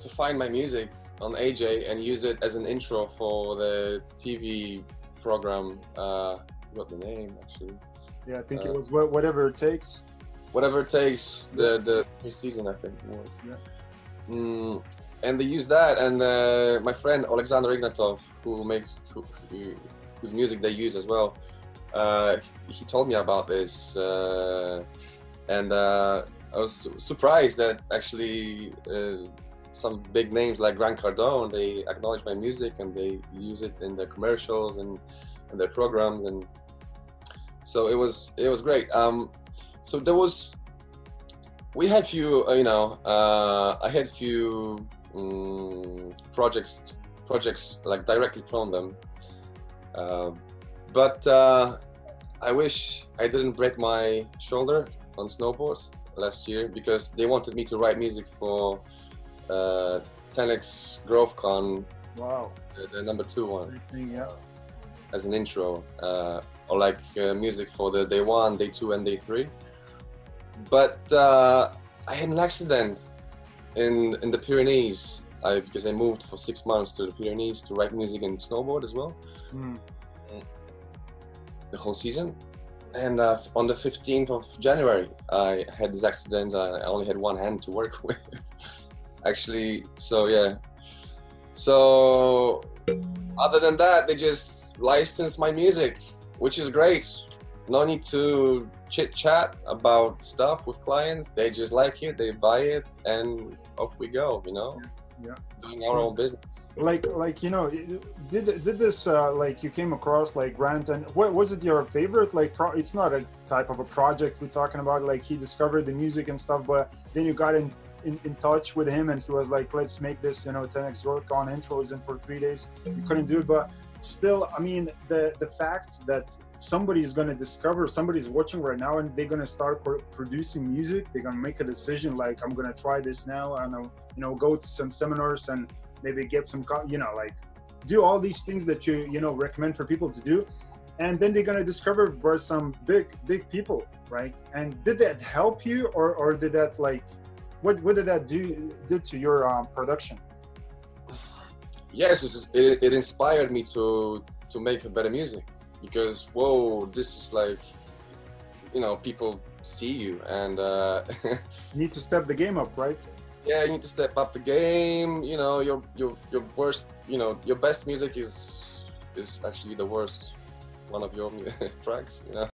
to find my music on AJ and use it as an intro for the TV program. Uh, I forgot the name actually. Yeah, I think Uh, it was whatever it takes. Whatever it takes, the the new season I think it was. Yeah. Mm, and they use that, and uh, my friend Alexander Ignatov, who makes who, who, whose music they use as well, uh, he told me about this, uh, and uh, I was surprised that actually uh, some big names like Grant Cardone they acknowledge my music and they use it in their commercials and, and their programs, and so it was it was great. Um, so there was we had few uh, you know uh, i had few um, projects projects like directly from them uh, but uh, i wish i didn't break my shoulder on snowboard last year because they wanted me to write music for 10x GrowthCon, Wow. the, the number two one Everything, yeah. as an intro, uh, or like uh, music for the day one, day two, and day three. But uh, I had an accident in in the Pyrenees I, because I moved for six months to the Pyrenees to write music and snowboard as well, Mm. the whole season. And uh, on the 15th of January, I had this accident. I only had one hand to work with, actually. So yeah. So other than that, they just license my music, which is great. No need to chit chat about stuff with clients. They just like it, they buy it, and off we go. You know, Yeah. doing our own business. Like, like you know, did did this uh, like you came across like Grant and what was it your favorite like? Pro- it's not a type of a project we're talking about. Like he discovered the music and stuff, but then you got in in, in touch with him and he was like, let's make this. You know, 10x work on intros and for three days you couldn't do it, but still, I mean, the the fact that somebody's going to discover somebody's watching right now and they're going to start pro- producing music they're going to make a decision like i'm going to try this now and I'll, you know go to some seminars and maybe get some co- you know like do all these things that you you know recommend for people to do and then they're going to discover by some big big people right and did that help you or or did that like what what did that do did to your um, production yes, just- it, it inspired me to to make better music because whoa, this is like, you know, people see you and uh, you need to step the game up right yeah, you need to step up the game. You know, your your your worst, you know, your best music is is actually the worst one of your tracks. You know.